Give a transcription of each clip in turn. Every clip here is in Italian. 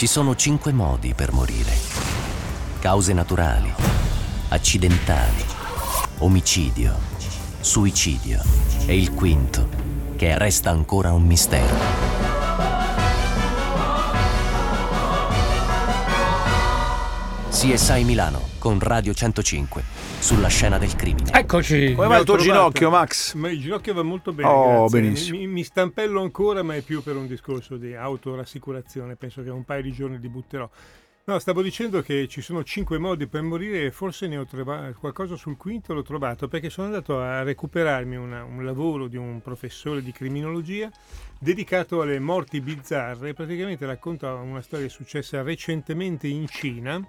Ci sono cinque modi per morire. Cause naturali, accidentali, omicidio, suicidio e il quinto, che resta ancora un mistero. CSI Milano con Radio 105 sulla scena del crimine. Eccoci. Come va il tuo ginocchio, Max? Ma il ginocchio va molto bene. Oh, grazie. benissimo. Mi, mi stampello ancora, ma è più per un discorso di autorassicurazione. Penso che un paio di giorni li butterò. No, stavo dicendo che ci sono cinque modi per morire e forse ne ho trovato qualcosa sul quinto l'ho trovato perché sono andato a recuperarmi una- un lavoro di un professore di criminologia dedicato alle morti bizzarre. Praticamente racconta una storia successa recentemente in Cina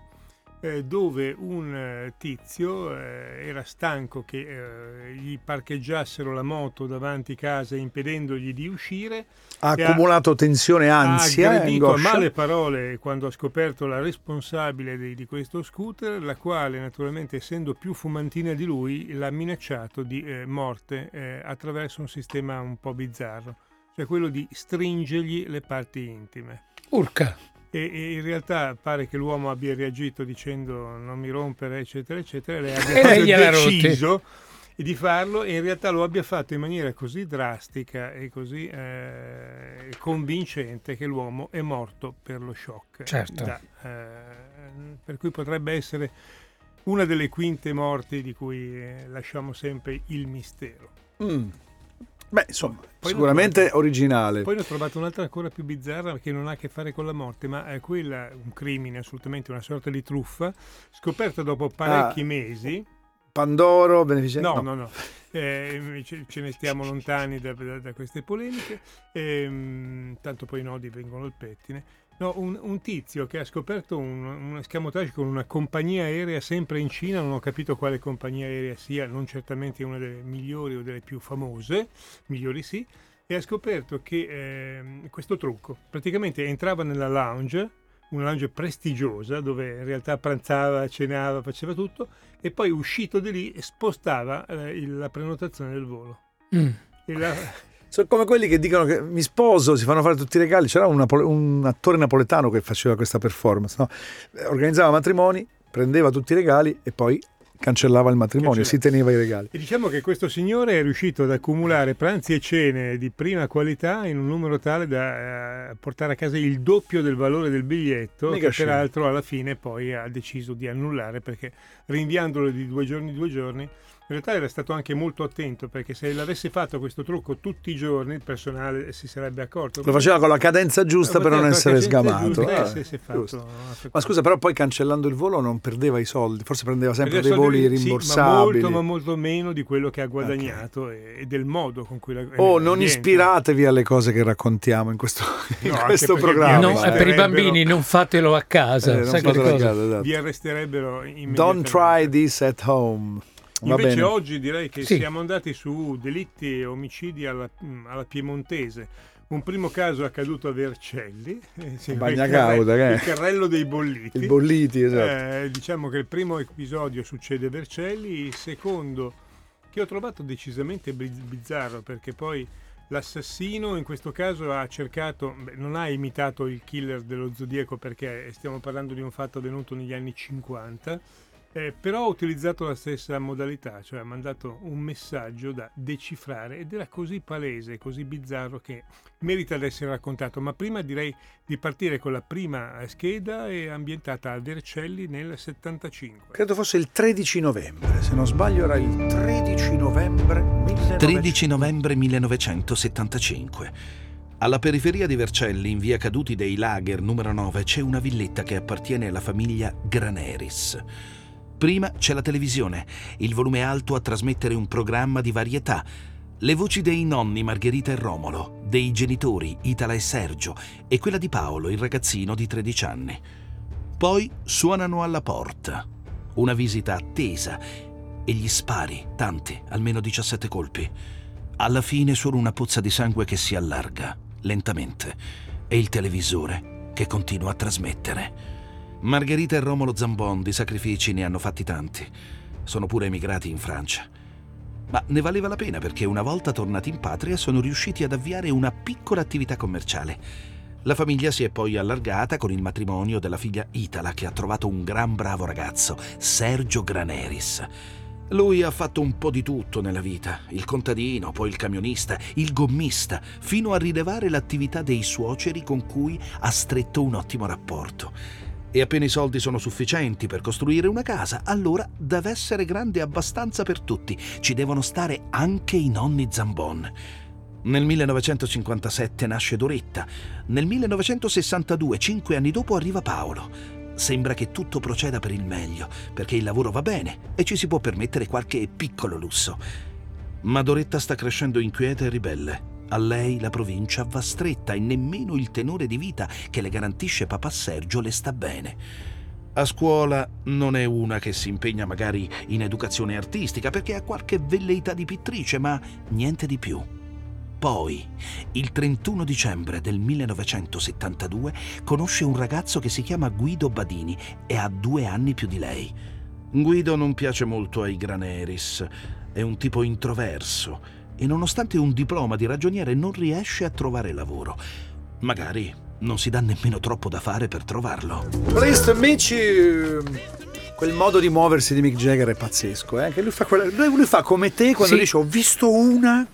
eh, dove un eh, tizio eh, era stanco che eh, gli parcheggiassero la moto davanti casa impedendogli di uscire Ha e accumulato tensione, ansia, ha aggredito a male parole quando ha scoperto la responsabile di, di questo scooter, la quale naturalmente essendo più fumantina di lui l'ha minacciato di eh, morte eh, attraverso un sistema un po' bizzarro, cioè quello di stringergli le parti intime. Urca. E, e in realtà pare che l'uomo abbia reagito dicendo non mi rompere eccetera eccetera e lei E abbia lei deciso di farlo e in realtà lo abbia fatto in maniera così drastica e così eh, convincente che l'uomo è morto per lo shock. Certo. Da, eh, per cui potrebbe essere una delle quinte morti di cui eh, lasciamo sempre il mistero. Mm. Beh, insomma, Poi sicuramente lo- originale. Poi ne ho trovato un'altra ancora più bizzarra che non ha a che fare con la morte, ma è quella, un crimine, assolutamente una sorta di truffa, scoperta dopo parecchi Ah. mesi. Pandoro, beneficente? No, no, no, Eh, ce, ce ne stiamo lontani da, da- da queste polemiche, Ehm, tanto poi i nodi vengono al pettine. No, un, un tizio che ha scoperto un, un escamotage con una compagnia aerea sempre in Cina, non ho capito quale compagnia aerea sia, non certamente una delle migliori o delle più famose, migliori sì, e ha scoperto che ehm, questo trucco praticamente entrava nella lounge, una lounge prestigiosa dove in realtà pranzava, cenava, faceva tutto e poi uscito di lì spostava eh, la prenotazione del volo. Mm. E la- Sono come quelli che dicono che mi sposo, si fanno fare tutti i regali. C'era un, un attore napoletano che faceva questa performance. no? Eh, Organizzava matrimoni, prendeva tutti i regali e poi cancellava il matrimonio, si teneva i regali. E diciamo che questo signore è riuscito ad accumulare pranzi e cene di prima qualità in un numero tale da eh, portare a casa il doppio del valore del biglietto, Mica che scemo. peraltro alla fine poi ha deciso di annullare perché rinviandolo di due giorni in due giorni. In realtà era stato anche molto attento perché se l'avesse fatto questo trucco tutti i giorni il personale si sarebbe accorto. Lo faceva con la cadenza giusta per non essere sgamato. giusta, Ah, eh, fatto- fatto- Ma scusa, però poi cancellando il volo non perdeva i soldi, forse prendeva sempre Adesso dei voli lui- sì, rimborsabili. ma, molto, ma molto meno di quello che ha guadagnato e, e del modo con cui la Oh, eh, non niente. ispiratevi alle cose che raccontiamo in questo, in No, questo programma. No, per i bambini non fatelo a casa. Eh, non fatelo a casa, esatto. Vi arresterebbero Don't immediatamente. try this at home. Invece oggi direi che Sì. siamo andati su delitti e omicidi alla, mm, alla piemontese. Un primo caso accaduto a Vercelli, eh, sì, Bagna il carre- cauda, che è? il carrello dei bolliti. Il bolliti, esatto. Eh, diciamo che il primo episodio succede a Vercelli, il secondo che ho trovato decisamente biz- bizzarro perché poi l'assassino in questo caso ha cercato, beh, non ha imitato il killer dello Zodiaco perché stiamo parlando di un fatto avvenuto negli anni 50, eh, però ha utilizzato la stessa modalità, cioè ha mandato un messaggio da decifrare ed era così palese, così bizzarro che merita di essere raccontato. Ma prima direi di partire con la prima scheda e ambientata a Vercelli nel 75. Credo fosse il 13 novembre, se non sbaglio era il 13 novembre 1900. 13 novembre 1975. Alla periferia di Vercelli, in via Caduti dei Lager numero 9, c'è una villetta che appartiene alla famiglia Graneris. Prima c'è la televisione, il volume alto a trasmettere un programma di varietà. Le voci dei nonni Margherita e Romolo, dei genitori Itala e Sergio e quella di Paolo, il ragazzino di 13 anni. Poi suonano alla porta. Una visita attesa e gli spari, tanti, almeno 17 colpi. Alla fine solo una pozza di sangue che si allarga, lentamente, e il televisore che continua a trasmettere. Margherita e Romolo Zambon di sacrifici ne hanno fatti tanti. Sono pure emigrati in Francia. Ma ne valeva la pena perché una volta tornati in patria sono riusciti ad avviare una piccola attività commerciale. La famiglia si è poi allargata con il matrimonio della figlia Itala che ha trovato un gran bravo ragazzo, Sergio Graneris. Lui ha fatto un po' di tutto nella vita, il contadino, poi il camionista, il gommista, fino a rilevare l'attività dei suoceri con cui ha stretto un ottimo rapporto. E appena i soldi sono sufficienti per costruire una casa, allora deve essere grande abbastanza per tutti. Ci devono stare anche i nonni Zambon. Nel 1957 nasce Doretta. Nel 1962, cinque anni dopo, arriva Paolo. Sembra che tutto proceda per il meglio, perché il lavoro va bene e ci si può permettere qualche piccolo lusso. Ma Doretta sta crescendo inquieta e ribelle. A lei la provincia va stretta e nemmeno il tenore di vita che le garantisce papà Sergio le sta bene. A scuola non è una che si impegna magari in educazione artistica perché ha qualche velleità di pittrice, ma niente di più. Poi, il 31 dicembre del 1972, conosce un ragazzo che si chiama Guido Badini e ha due anni più di lei. Guido non piace molto ai Graneris, è un tipo introverso e nonostante un diploma di ragioniere non riesce a trovare lavoro. Magari non si dà nemmeno troppo da fare per trovarlo. Meet you. Quel modo di muoversi di Mick Jagger è pazzesco, eh? Che lui fa, quella- lui- lui fa come te quando Sì. dice ho visto una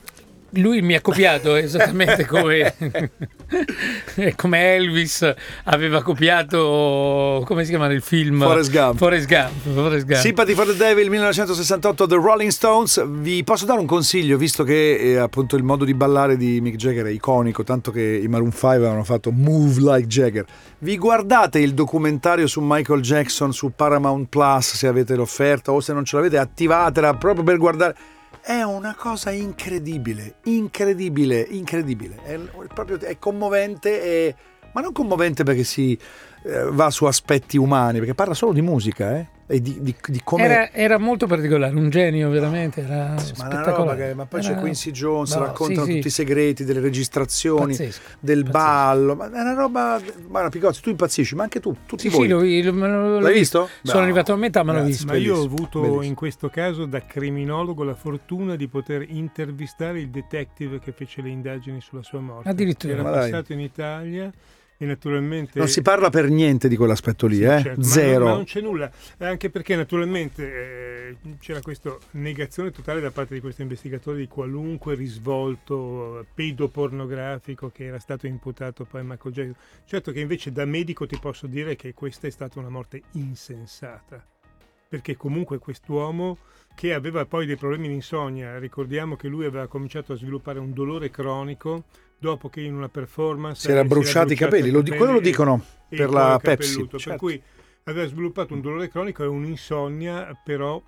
Lui mi ha copiato esattamente come, come Elvis aveva copiato, come si chiama il film? Forrest Gump. Forrest Gump. Forrest Gump. Sympathy for the Devil 1968 The Rolling Stones vi posso dare un consiglio visto che eh, appunto il modo di ballare di Mick Jagger è iconico tanto che i Maroon 5 avevano fatto Move Like Jagger vi guardate il documentario su Michael Jackson su Paramount Plus se avete l'offerta o se non ce l'avete attivatela proprio per guardare è una cosa incredibile incredibile incredibile è, proprio, è commovente e, ma non commovente perché si eh, va su aspetti umani perché parla solo di musica eh? E di, di- di come Era, era molto particolare, un genio veramente, era ma, spettacolare. roba che- ma poi c'è Era- Quincy Jones, No, raccontano sì, sì. tutti i segreti delle registrazioni, Pazzesco, del pazzesco. ballo, ma è una roba... Guarda Picozzi, tu impazzisci, ma anche tu, tutti Sì, voi. sì, lo, lo- L'hai visto? Sono arrivato a metà, ma l'ho visto. Ma io ho avuto bellissimo. in questo caso da criminologo la fortuna di poter intervistare il detective che fece le indagini sulla sua morte. Addirittura. Era Ma passato in Italia e naturalmente... Non si parla per niente di quell'aspetto lì, Sì, eh? certo, ma Zero. non- Ma non c'è nulla, anche perché naturalmente eh, c'era questa negazione totale da parte di questo investigatore di qualunque risvolto pedopornografico che era stato imputato poi a Michael Jackson. Certo che invece da medico ti posso dire che questa è stata una morte insensata, perché comunque quest'uomo che aveva poi dei problemi di insonnia, ricordiamo che lui aveva cominciato a sviluppare un dolore cronico dopo che in una performance si era eh, bruciati i capelli, lo di- quello lo dicono per la Pepsi. certo. Per cui aveva sviluppato un dolore cronico e un'insonnia, però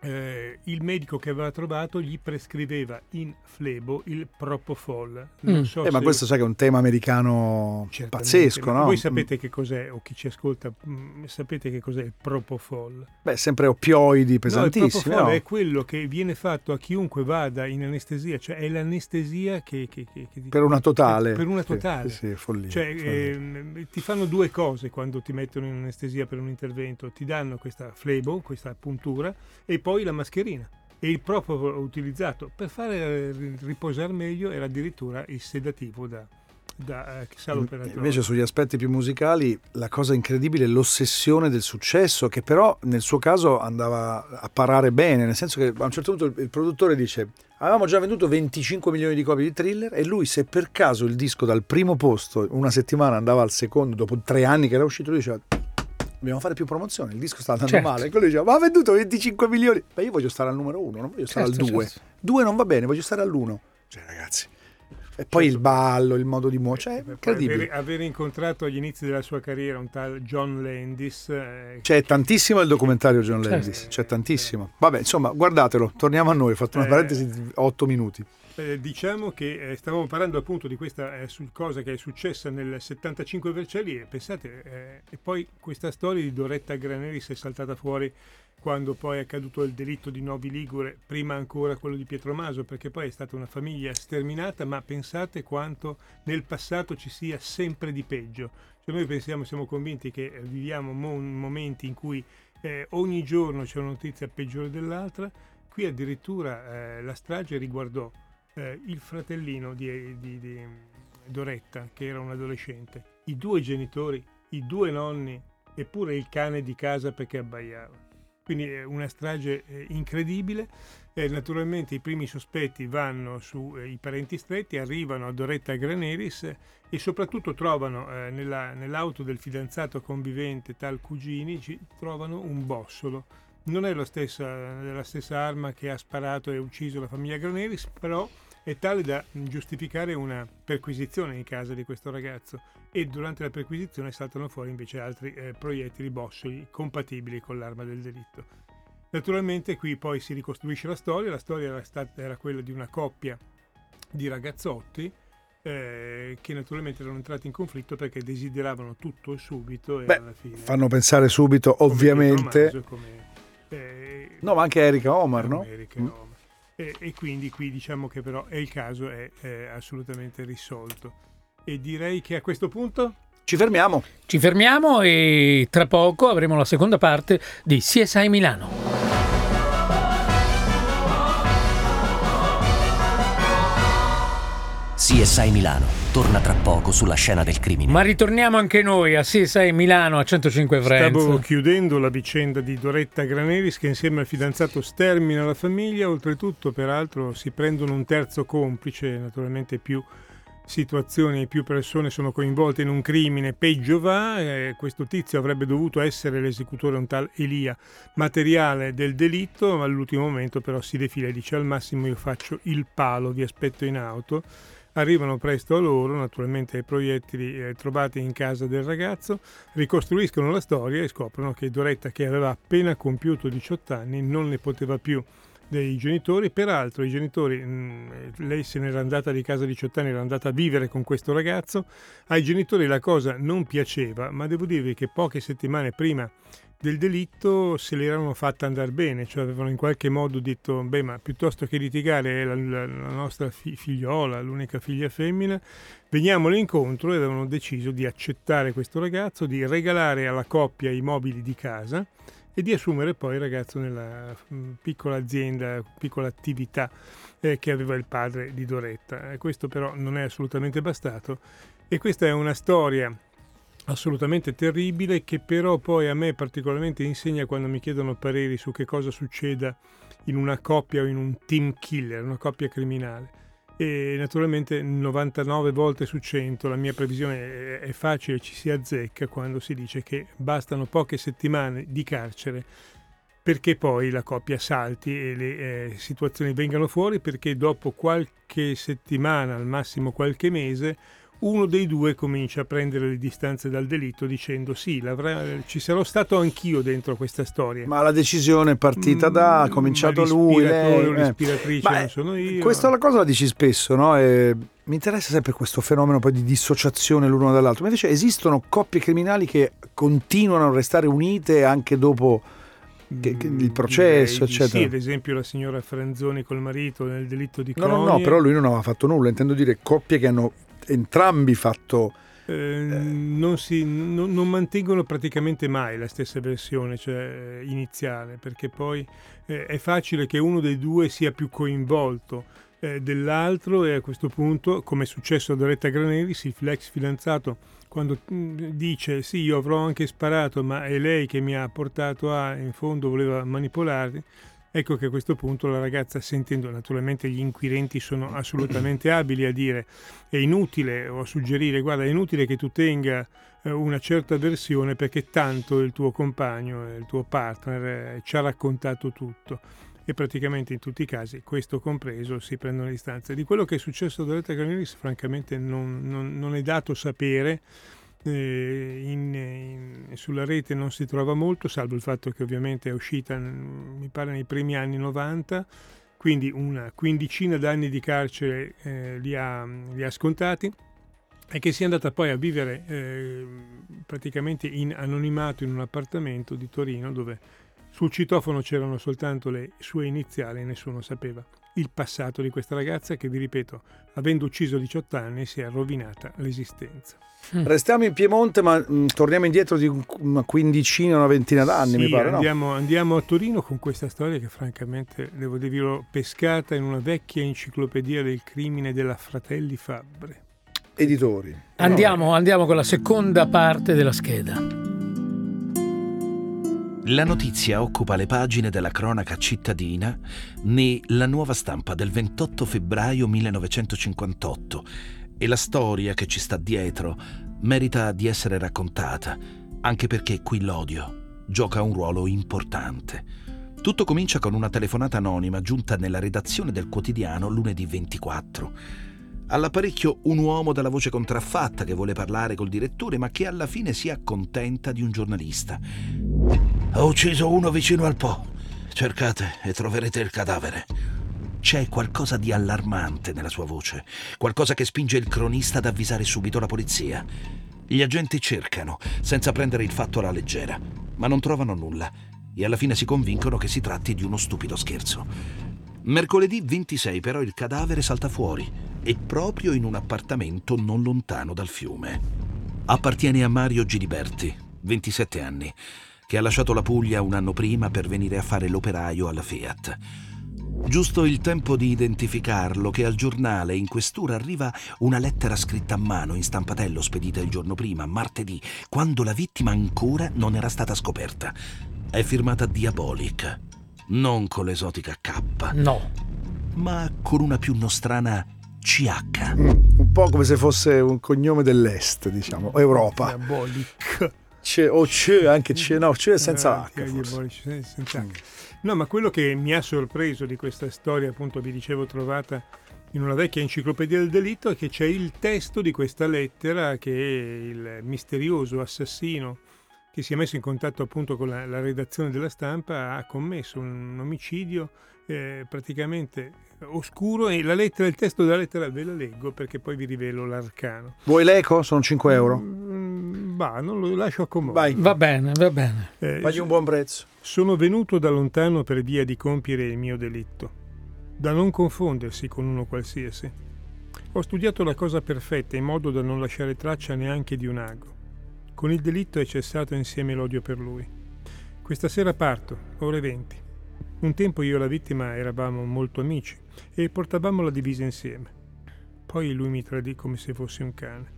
eh, il medico che aveva trovato gli prescriveva in flebo il propofol. Non Mm. so Eh, ma questo sai che è un tema americano Certamente, pazzesco, no? Voi sapete che cos'è, o chi ci ascolta, mm, sapete che cos'è il propofol? Beh, sempre oppioidi No, il pesantissimi, propofol no? è quello che viene fatto a chiunque vada in anestesia, cioè è l'anestesia che... che- che- che- Per una totale. Per una totale. Sì, sì, follia. Cioè, follia. ehm, ti fanno due cose quando ti mettono in anestesia per un intervento. Ti danno questa flebo, questa puntura, e poi la mascherina. E il proprio utilizzato per fare eh, riposare meglio era addirittura il sedativo da, da eh, sala operatoria. Invece sugli aspetti più musicali la cosa incredibile è l'ossessione del successo che però nel suo caso andava a parare bene, nel senso che a un certo punto il, il produttore dice avevamo già venduto 25 milioni di copie di thriller e lui se per caso il disco dal primo posto una settimana andava al secondo dopo tre anni che era uscito lui diceva dobbiamo fare più promozione, il disco sta andando Certo. male e quello diceva ma ha venduto 25 milioni ma io voglio stare al numero uno, non voglio stare Certo, al due certo. due non va bene, voglio stare all'uno cioè ragazzi e poi il ballo, il modo di muovere, cioè, incredibile. Avere, avere incontrato agli inizi della sua carriera un tal John Landis, eh, C'è tantissimo il documentario John Certo. Landis, c'è tantissimo. Vabbè, insomma, guardatelo, torniamo a noi, ho fatto una Eh. parentesi di 8 minuti. Eh, diciamo che eh, stavamo parlando appunto di questa eh, cosa che è successa nel 75 Vercelli e pensate, eh, e poi questa storia di Doretta Graneri si è saltata fuori quando poi è accaduto il delitto di Novi Ligure, prima ancora quello di Pietro Maso, perché poi è stata una famiglia sterminata, ma pensate quanto nel passato ci sia sempre di peggio. Cioè noi pensiamo, siamo convinti che eh, viviamo mo- momenti in cui eh, ogni giorno c'è una notizia peggiore dell'altra, qui addirittura eh, la strage riguardò eh, il fratellino di, di- di- Doretta, che era un adolescente, i due genitori, i due nonni eppure il cane di casa perché abbaiava. Quindi è una strage eh, incredibile. Eh, naturalmente i primi sospetti vanno sui eh, parenti stretti, arrivano a Doretta Graneris e soprattutto trovano nella, nell'auto del fidanzato convivente tal Cugini trovano un bossolo. Non è la stessa, la stessa arma che ha sparato e ucciso la famiglia Graneris, però è tale da giustificare una perquisizione in casa di questo ragazzo e durante la perquisizione saltano fuori invece altri eh, proiettili bossoli compatibili con l'arma del delitto. Naturalmente qui poi si ricostruisce la storia, la storia era, stata, era quella di una coppia di ragazzotti eh, che naturalmente erano entrati in conflitto perché desideravano tutto subito e Beh, alla fine fanno pensare subito ovviamente come eh, no ma anche Erika Omar no? Erika mm. Omar e, e, quindi qui diciamo che però è il caso è, è assolutamente risolto. E direi che a questo punto ci fermiamo. Ci fermiamo e tra poco avremo la seconda parte di CSI Milano. CSI Milano. Torna tra poco sulla scena del crimine. Ma ritorniamo anche noi a CSI Milano a 105 Friends. Stavo chiudendo la vicenda di Doretta Graneris che insieme al fidanzato stermina la famiglia, oltretutto peraltro si prendono un terzo complice, naturalmente più situazioni e più persone sono coinvolte in un crimine, peggio va, eh, questo tizio avrebbe dovuto essere l'esecutore, un tal Elia, materiale del delitto, ma all'ultimo momento però si defila e dice al massimo io faccio il palo, vi aspetto in auto arrivano presto a loro, naturalmente ai proiettili eh, trovati in casa del ragazzo, ricostruiscono la storia e scoprono che Doretta, che aveva appena compiuto 18 anni, non ne poteva più dei genitori. Peraltro i genitori, mm, lei se n'era andata di casa a 18 anni, era andata a vivere con questo ragazzo, ai genitori la cosa non piaceva, ma devo dirvi che poche settimane prima del delitto se l'erano fatta andare bene, cioè avevano in qualche modo detto, beh ma piuttosto che litigare la, la, la nostra fi- figliola, l'unica figlia femmina, veniamole incontro e avevano deciso di accettare questo ragazzo, di regalare alla coppia i mobili di casa e di assumere poi il ragazzo nella mm, piccola azienda, piccola attività eh, che aveva il padre di Doretta. E questo però non è assolutamente bastato e questa è una storia assolutamente terribile che però poi a me particolarmente insegna quando mi chiedono pareri su che cosa succeda in una coppia o in un team killer, una coppia criminale. E naturalmente 99 volte su 100 la mia previsione è facile, ci si azzecca quando si dice che bastano poche settimane di carcere perché poi la coppia salti e le eh, situazioni vengano fuori perché dopo qualche settimana, al massimo qualche mese, uno dei due comincia a prendere le distanze dal delitto dicendo sì, ci sarò stato anch'io dentro questa storia. Ma la decisione è partita da, ha mm, cominciato lui, lei... Eh. l'ispiratrice non sono io. Questa la cosa la dici spesso, no? E mi interessa sempre questo fenomeno poi di dissociazione l'uno dall'altro, ma invece esistono coppie criminali che continuano a restare unite anche dopo... Che, che il processo, eccetera. Sì, ad esempio la signora Franzoni col marito nel delitto di no, No, no, però lui non aveva fatto nulla, intendo dire coppie che hanno entrambi fatto... Eh, non, si, non, non, mantengono praticamente mai la stessa versione cioè, iniziale, perché poi eh, è facile che uno dei due sia più coinvolto eh, dell'altro e a questo punto, come è successo a Doretta Granelli, il l'ex fidanzato, quando mm, dice sì, io avrò anche sparato, ma è lei che mi ha portato a, in fondo voleva manipolarli, Ecco che a questo punto la ragazza, sentendo naturalmente gli inquirenti sono assolutamente abili a dire è inutile o a suggerire guarda è inutile che tu tenga eh, una certa versione perché tanto il tuo compagno, il tuo partner eh, ci ha raccontato tutto e praticamente in tutti i casi, questo compreso, si prendono le distanze. Di quello che è successo a Doretta Granilis francamente non, non, non è dato sapere, eh, in, in, sulla rete non si trova molto, salvo il fatto che ovviamente è uscita, mi pare, nei primi anni 90, quindi una quindicina d'anni di carcere eh, li, ha, li, ha, scontati e che sia andata poi a vivere eh, praticamente in anonimato in un appartamento di Torino dove sul citofono c'erano soltanto le sue iniziali e nessuno sapeva il passato di questa ragazza che, vi ripeto, avendo ucciso 18 anni si è rovinata l'esistenza. Mm. Restiamo in Piemonte, ma mh, mm, torniamo indietro di una quindicina, una ventina d'anni, sì, mi pare. Andiamo, no? andiamo, a Torino con questa storia che, francamente, devo dirlo, pescata in una vecchia enciclopedia del crimine della Fratelli Fabre. Editori. Andiamo, andiamo con la seconda parte della scheda. La notizia occupa le pagine della cronaca cittadina né La nuova stampa del 28 febbraio 1958 e la storia che ci sta dietro merita di essere raccontata, anche perché qui l'odio gioca un ruolo importante. Tutto comincia con una telefonata anonima giunta nella redazione del quotidiano lunedì 24. All'apparecchio un uomo dalla voce contraffatta che vuole parlare col direttore ma che alla fine si accontenta di un giornalista. Ho ucciso uno vicino al Po. Cercate e troverete il cadavere. C'è qualcosa di allarmante nella sua voce, qualcosa che spinge il cronista ad avvisare subito la polizia. Gli agenti cercano, senza prendere il fatto alla leggera, ma non trovano nulla e alla fine si convincono che si tratti di uno stupido scherzo. Mercoledì 26 però il cadavere salta fuori e proprio in un appartamento non lontano dal fiume. Appartiene a Mario Giliberti, 27 anni, che ha lasciato la Puglia un anno prima per venire a fare l'operaio alla Fiat. Giusto il tempo di identificarlo che al giornale in questura arriva una lettera scritta a mano in stampatello spedita il giorno prima, martedì, quando la vittima ancora non era stata scoperta. È firmata Diabolic, non con l'esotica K, No. ma con una più nostrana CH. Mm, un po' come se fosse un cognome dell'est, diciamo, Europa. Diabolic. C'è, o c'è anche c'è, no, c'è senza Eh, H. forse. senza H. No, ma quello che mi ha sorpreso di questa storia, appunto, vi dicevo trovata in una vecchia enciclopedia del delitto, è che c'è il testo di questa lettera che il misterioso assassino che si è messo in contatto appunto con la, la redazione della stampa ha commesso un omicidio eh, praticamente oscuro e la lettera, il testo della lettera ve la leggo perché poi vi rivelo l'arcano. Vuoi l'eco? Sono 5 euro. Mm, bah, non lo lascio a comodo. Vai. Va bene, va bene. Eh, Fagli un buon prezzo. sono venuto da lontano per via di compiere il mio delitto, da non confondersi con uno qualsiasi. Ho studiato la cosa perfetta in modo da non lasciare traccia neanche di un ago. Con il delitto è cessato insieme l'odio per lui. Questa sera parto, ore 20. Un tempo io e la vittima eravamo molto amici e portavamo la divisa insieme. Poi lui mi tradì come se fossi un cane.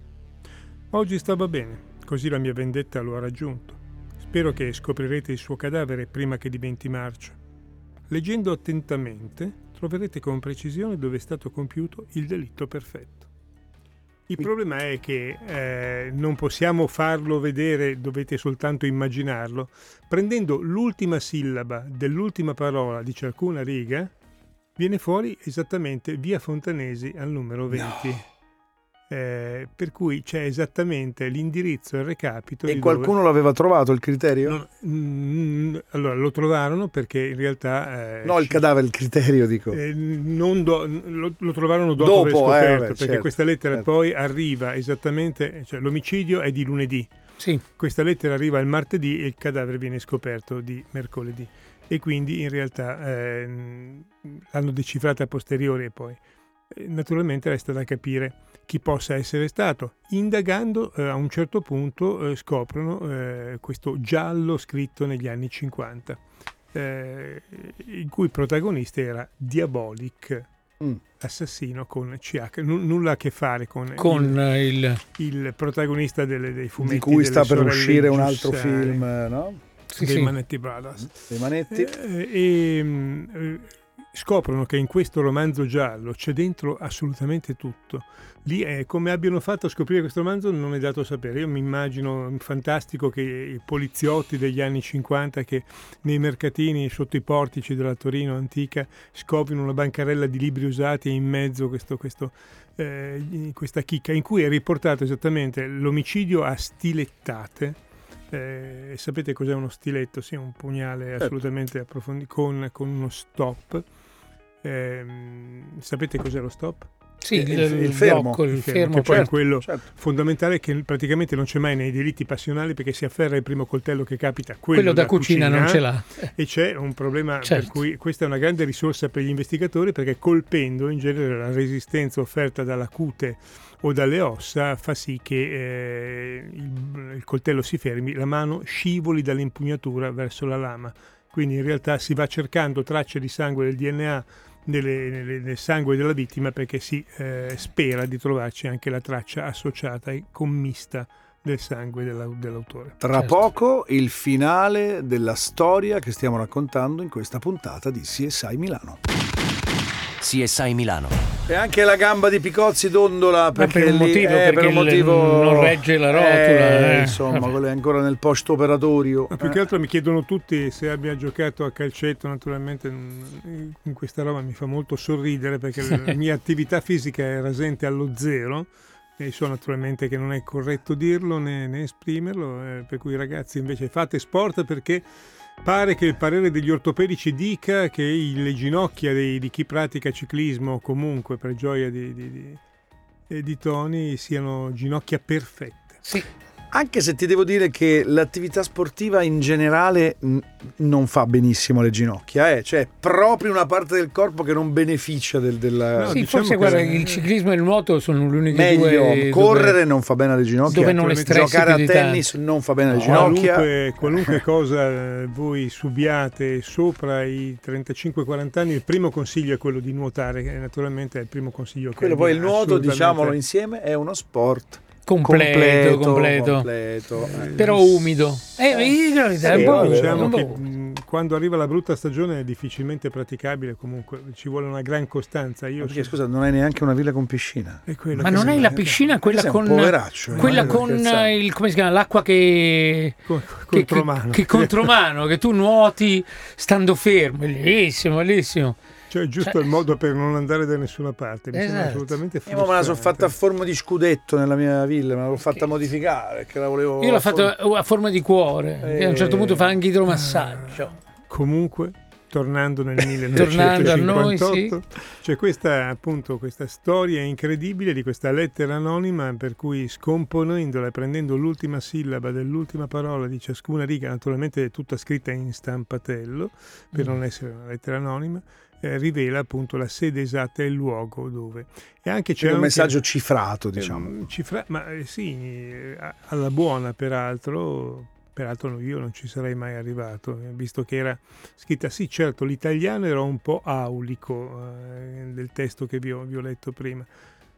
Oggi stava bene, così la mia vendetta lo ha raggiunto. Spero che scoprirete il suo cadavere prima che diventi marcia. Leggendo attentamente troverete con precisione dove è stato compiuto il delitto perfetto. Il problema è che eh, non possiamo farlo vedere, dovete soltanto immaginarlo. Prendendo l'ultima sillaba dell'ultima parola di ciascuna riga, viene fuori esattamente via Fontanesi al numero 20. Eh, per cui c'è esattamente l'indirizzo e il recapito. E qualcuno l'aveva trovato il criterio? dove- Non- mm, allora lo trovarono perché in realtà. eh, No, il ci- cadavere, il criterio, dico. eh, non do- lo, lo trovarono dopo, Dopo, aver eh, scoperto, vabbè, perché certo, questa lettera certo. poi arriva esattamente, cioè l'omicidio è di lunedì, Sì, questa lettera arriva il martedì e il cadavere viene scoperto di mercoledì e quindi in realtà ehm, l'hanno decifrata a posteriori e poi eh, naturalmente resta da capire chi possa essere stato. Indagando eh, a un certo punto eh, scoprono eh, questo giallo scritto negli anni 50 eh, in cui il protagonista era Diabolic Mm. assassino con CH, N- nulla a che fare con, con il... il, il protagonista delle- dei fumetti Di cui sta per uscire un altro film, eh, no? Sì, dei sì. Manetti Brothers Dei manetti. Eh, e mm, eh, scoprono che in questo romanzo giallo c'è dentro assolutamente tutto. Lì è come abbiano fatto a scoprire questo romanzo non è dato sapere. Io mi immagino fantastico che i poliziotti degli anni 50 che nei mercatini sotto i portici della Torino antica scoprino una bancarella di libri usati e in mezzo questo, questo, eh, questa chicca in cui è riportato esattamente l'omicidio a stilettate. Eh, sapete cos'è uno stiletto? Sì, un pugnale assolutamente approfondito con, con uno stop. Ehm, sapete cos'è lo stop? Sì, Il- il, il il fermo. blocco, il Il fermo, che poi è certo. quello Certo. fondamentale che praticamente non c'è mai nei delitti passionali perché si afferra il primo coltello che capita, quello, quello da cucina, non ce l'ha. E c'è un problema per Certo. cui questa è una grande risorsa per gli investigatori perché colpendo in genere la resistenza offerta dalla cute o dalle ossa fa sì che eh, il, il coltello si fermi, la mano scivoli dall'impugnatura verso la lama. Quindi in realtà si va cercando tracce di sangue del DNA nelle- nelle- nel sangue della vittima perché si eh, spera di trovarci anche la traccia associata e commista del sangue della- dell'autore. Tra Certo. poco il finale della storia che stiamo raccontando in questa puntata di CSI Milano. CSI Milano. E anche la gamba di Picozzi dondola perché per un lì- motivo, eh, perché per un motivo non regge la rotola, Eh, eh. Insomma, quello è ancora nel post operatorio. Ma più che altro mi chiedono tutti se abbia giocato a calcetto, naturalmente mm, in questa roba mi fa molto sorridere perché la mia attività fisica è rasente allo zero e so naturalmente che non è corretto dirlo né, né esprimerlo, eh, per cui ragazzi invece fate sport perché pare che il parere degli ortopedici dica che le ginocchia dei- di chi pratica ciclismo comunque per gioia di, di, di- di Tony siano ginocchia perfette. Sì, Anche se ti devo dire che l'attività sportiva in generale non fa benissimo alle ginocchia, eh? cioè è proprio una parte del corpo che non beneficia del, della... No, sì diciamo forse che- guarda, il ciclismo e il nuoto sono le uniche Meglio, due dove- correre non fa bene alle ginocchia, dove non le stressi giocare a tennis non fa bene alle No, ginocchia. Qualunque, qualunque cosa eh, voi subiate sopra i 35-40 anni, il primo consiglio è quello di nuotare, che naturalmente è il primo consiglio che Quello poi il nuoto, diciamolo insieme, è uno sport completo, completo, completo, eh. però umido. Eh, è Sì, Diciamo che mh, quando arriva la brutta stagione è difficilmente praticabile, comunque ci vuole una gran costanza. Io Perché scusa, non hai neanche una villa con piscina. è quello Ma non hai la piscina quella Sei un con poveraccio, eh. quella con il come si chiama l'acqua che co- che, contromano. che, che contromano, che tu nuoti stando fermo, bellissimo, bellissimo. Cioè, è giusto Cioè- il modo per non andare da nessuna parte. Mi sembra Esatto. assolutamente Io me la sono frustrante. fatta a forma di scudetto nella mia villa, me l'ho fatta modificare perché la volevo... Io l'ho a forma- fatto a forma di cuore, e a un certo punto fa anche idromassaggio. Comunque, tornando nel Tornando a 1958, noi, sì. c'è questa, appunto, questa storia incredibile di questa lettera anonima per cui scomponendola e prendendo l'ultima sillaba dell'ultima parola di ciascuna riga, naturalmente è tutta scritta in stampatello per non essere una lettera anonima, eh, rivela appunto la sede esatta e il luogo dove. E anche c'è un anche- messaggio cifrato, diciamo. Ehm, cifra- ma eh, sì, eh, alla buona peraltro, peraltro io non ci sarei mai arrivato, visto che era scritta, sì certo l'italiano era un po' aulico eh, del testo che vi ho, vi ho letto prima,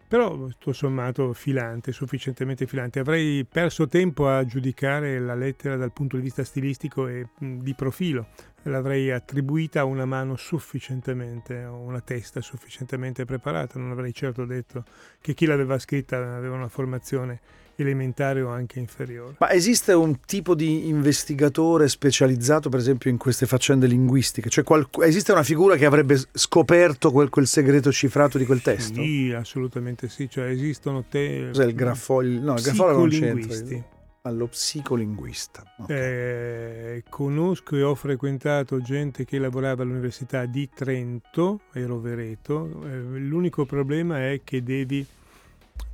però tutto sommato filante, sufficientemente filante. Avrei perso tempo a giudicare la lettera dal punto di vista stilistico e di profilo, l'avrei attribuita a una mano sufficientemente, o una testa sufficientemente preparata, non avrei certo detto che chi l'aveva scritta aveva una formazione elementare o anche inferiore. Ma esiste un tipo di investigatore specializzato, per esempio, in queste faccende linguistiche? Cioè, qual- esiste una figura che avrebbe scoperto quel, quel segreto cifrato di quel testo? Sì, assolutamente sì, cioè esistono te... Cos'è il graffoglio? No, il graffoglio non c'entra. Allo psicolinguista. Ok. Eh, conosco e ho frequentato gente che lavorava all'Università di Trento e Rovereto. Eh, l'unico problema è che devi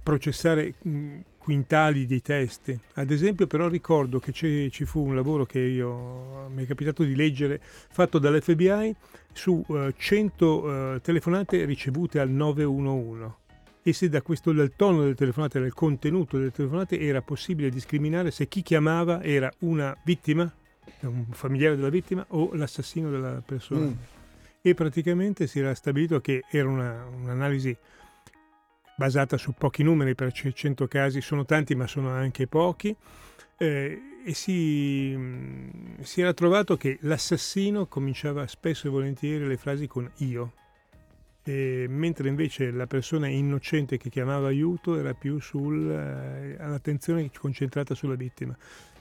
processare mh, quintali di testi. Ad esempio, però, ricordo che c'è- ci fu un lavoro che io mi è capitato di leggere fatto dall'FBI su eh, 100 eh, telefonate ricevute al 911 e se da questo dal tono delle telefonate, dal contenuto delle telefonate era possibile discriminare se chi chiamava era una vittima, un familiare della vittima o l'assassino della persona. Mm. E praticamente si era stabilito che era una- un'analisi basata su pochi numeri, per 100 casi sono tanti ma sono anche pochi, eh, e si, mh, si era trovato che l'assassino cominciava spesso e volentieri le frasi con io, e mentre invece la persona innocente che chiamava aiuto era più sul, eh, concentrata sulla vittima.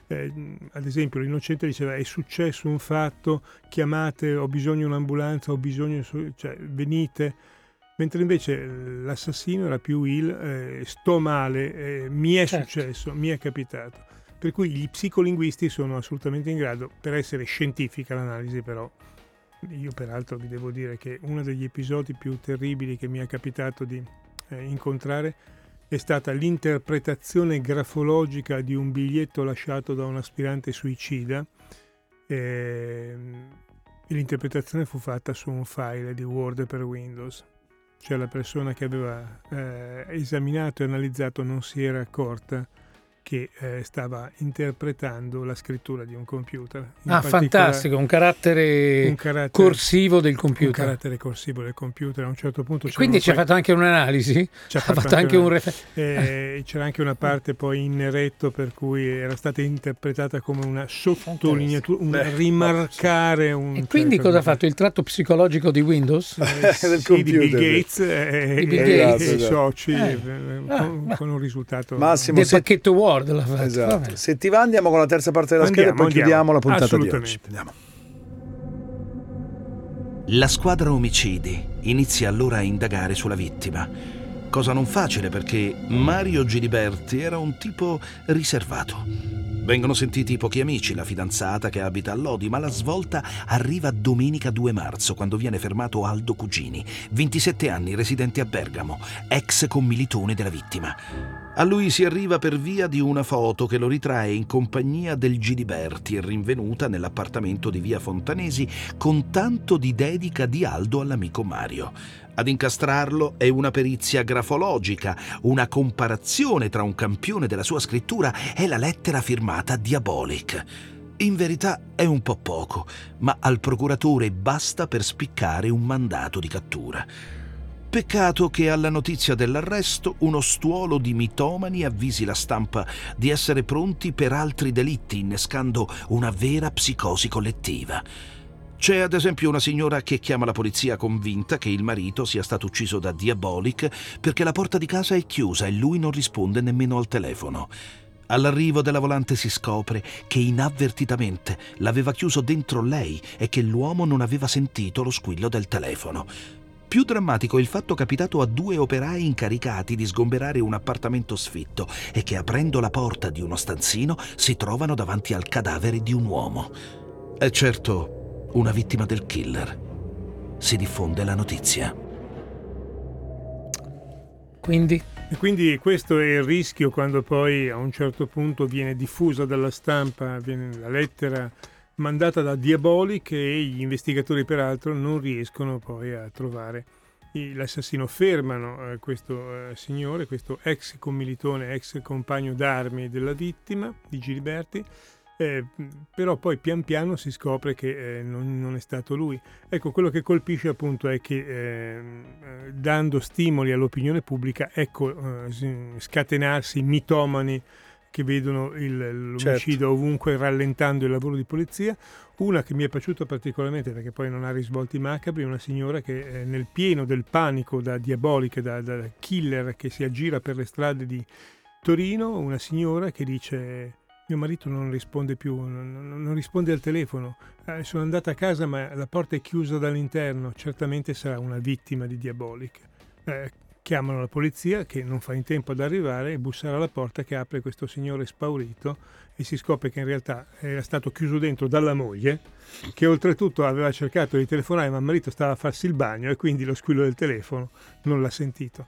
Eh, ad esempio l'innocente diceva è successo un fatto, chiamate, ho bisogno di un'ambulanza, ho bisogno, cioè venite, mentre invece l'assassino era più il eh, sto male, eh, mi è Certo. successo, mi è capitato. Per cui gli psicolinguisti sono assolutamente in grado, per essere scientifica l'analisi però, io peraltro vi devo dire che uno degli episodi più terribili che mi è capitato di eh, incontrare è stata l'interpretazione grafologica di un biglietto lasciato da un aspirante suicida. Ehm, e l'interpretazione fu fatta su un file di Word per Windows. Cioè la persona che aveva eh, esaminato e analizzato non si era accorta che eh, stava interpretando la scrittura di un computer. In ah, fantastico, un carattere, un carattere corsivo del Un computer. carattere corsivo del computer. A un certo punto quindi ci ha fatto anche un'analisi? Ci ha fatto fatto anche anche un Eh, c'era anche una parte poi in neretto per cui era stata interpretata come una sottolineatura, un Beh, rimarcare un E quindi certo cosa ha fatto? Il tratto psicologico di Windows? Eh, Del sì, di Bill computer. Gates e, Di Bill e- Gates. e i soci Eh. eh, Ah, con, beh. con un risultato Massimo, del se- pacchetto Word l'ha fatto. Esatto. Vabbè. Se ti va andiamo con la terza parte della scheda e Andiamo, poi andiamo. chiudiamo la puntata di oggi. Andiamo. La squadra omicidi inizia allora a indagare sulla vittima. Cosa non facile perché Mario Giliberti era un tipo riservato. Vengono sentiti i pochi amici, la fidanzata che abita a Lodi, ma la svolta arriva domenica 2 marzo quando viene fermato Aldo Cugini, 27 anni, residente a Bergamo, ex commilitone della vittima. A lui si arriva per via di una foto che lo ritrae in compagnia del Giliberti, rinvenuta nell'appartamento di via Fontanesi con tanto di dedica di Aldo all'amico Mario. Ad incastrarlo è una perizia grafologica, una comparazione tra un campione della sua scrittura e la lettera firmata Diabolic. In verità è un po' poco, ma al procuratore basta per spiccare un mandato di cattura. Peccato che alla notizia dell'arresto uno stuolo di mitomani avvisi la stampa di essere pronti per altri delitti, innescando una vera psicosi collettiva. C'è ad esempio una signora che chiama la polizia convinta che il marito sia stato ucciso da Diabolic perché la porta di casa è chiusa e lui non risponde nemmeno al telefono. All'arrivo della volante si scopre che inavvertitamente l'aveva chiuso dentro lei e che l'uomo non aveva sentito lo squillo del telefono. Più drammatico è il fatto capitato a due operai incaricati di sgomberare un appartamento sfitto e che aprendo la porta di uno stanzino si trovano davanti al cadavere di un uomo. È certo una vittima del killer. Si diffonde la notizia. Quindi E quindi questo è il rischio quando poi a un certo punto viene diffusa dalla stampa viene la lettera mandata da Diabolic e gli investigatori peraltro non riescono poi a trovare l'assassino. Fermano eh, questo eh, signore, questo ex commilitone, ex compagno d'armi della vittima di Giliberti, eh, però poi pian piano si scopre che eh, non, non è stato lui. Ecco, quello che colpisce appunto è che eh, dando stimoli all'opinione pubblica, ecco eh, si- scatenarsi mitomani che vedono il- l'omicidio ovunque rallentando il lavoro di polizia. Una che mi è piaciuta particolarmente perché poi non ha risvolti macabri, una signora che eh, nel pieno del panico da diabolica, da, da killer che si aggira per le strade di Torino, una signora che dice mio marito non risponde più, non, non- risponde al telefono, Eh, sono andata a casa ma la porta è chiusa dall'interno, certamente sarà una vittima di Diabolic. Eh, chiamano la polizia che non fa in tempo ad arrivare e bussare alla porta che apre questo signore spaurito e si scopre che in realtà era stato chiuso dentro dalla moglie che oltretutto aveva cercato di telefonare ma il marito stava a farsi il bagno e quindi lo squillo del telefono non l'ha sentito.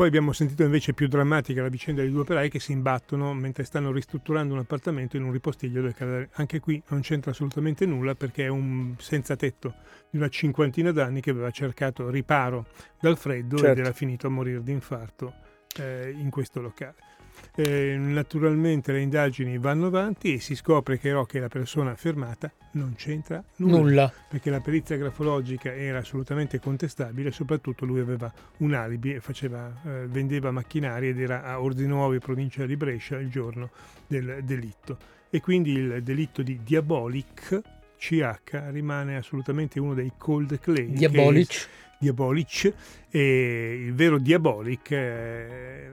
Poi abbiamo sentito invece più drammatica la vicenda di due operai che si imbattono mentre stanno ristrutturando un appartamento in un ripostiglio del cadavere. Anche qui non c'entra assolutamente nulla perché è un senza tetto di una cinquantina d'anni che aveva cercato riparo dal freddo ed Certo. era finito a morire di infarto eh, in questo locale. Eh, naturalmente le indagini vanno avanti e si scopre che però che la persona fermata non c'entra nulla, nulla. perché la perizia grafologica era assolutamente contestabile, soprattutto lui aveva un alibi e faceva, eh, vendeva macchinari ed era a Orzinuovi, provincia di Brescia, il giorno del delitto. E quindi il delitto di Diabolic, CH, rimane assolutamente uno dei cold claim. che- Diabolic. Diabolic e il vero Diabolic eh,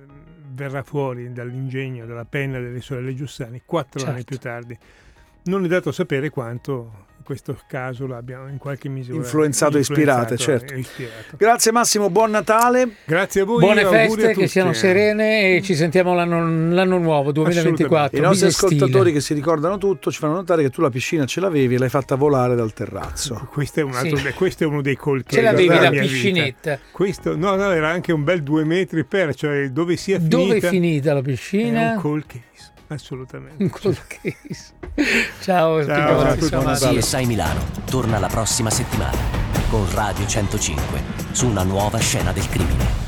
verrà fuori dall'ingegno, dalla penna delle sorelle Giussani quattro Certo. anni più tardi. Non è dato sapere quanto questo caso l'abbia in qualche misura Influenzato e ispirato, certo. ispirato. Grazie Massimo, buon Natale. Grazie a voi. Buone feste, che siano serene e ci sentiamo l'anno, l'anno nuovo 2024. I nostri bisestile. ascoltatori che si ricordano tutto ci fanno notare che tu la piscina ce l'avevi e l'hai fatta volare dal terrazzo. Questo è, un altro, Sì. questo è uno dei col Ce l'avevi la mia vita. piscinetta. Questo, no, no, era anche un bel due metri per, cioè dove sia finita. Dove è finita la È piscina? un cold case, assolutamente. Un cold case. Ciao, Ciao, ciao. CSI Milano torna la prossima settimana con Radio 105 su una nuova scena del crimine.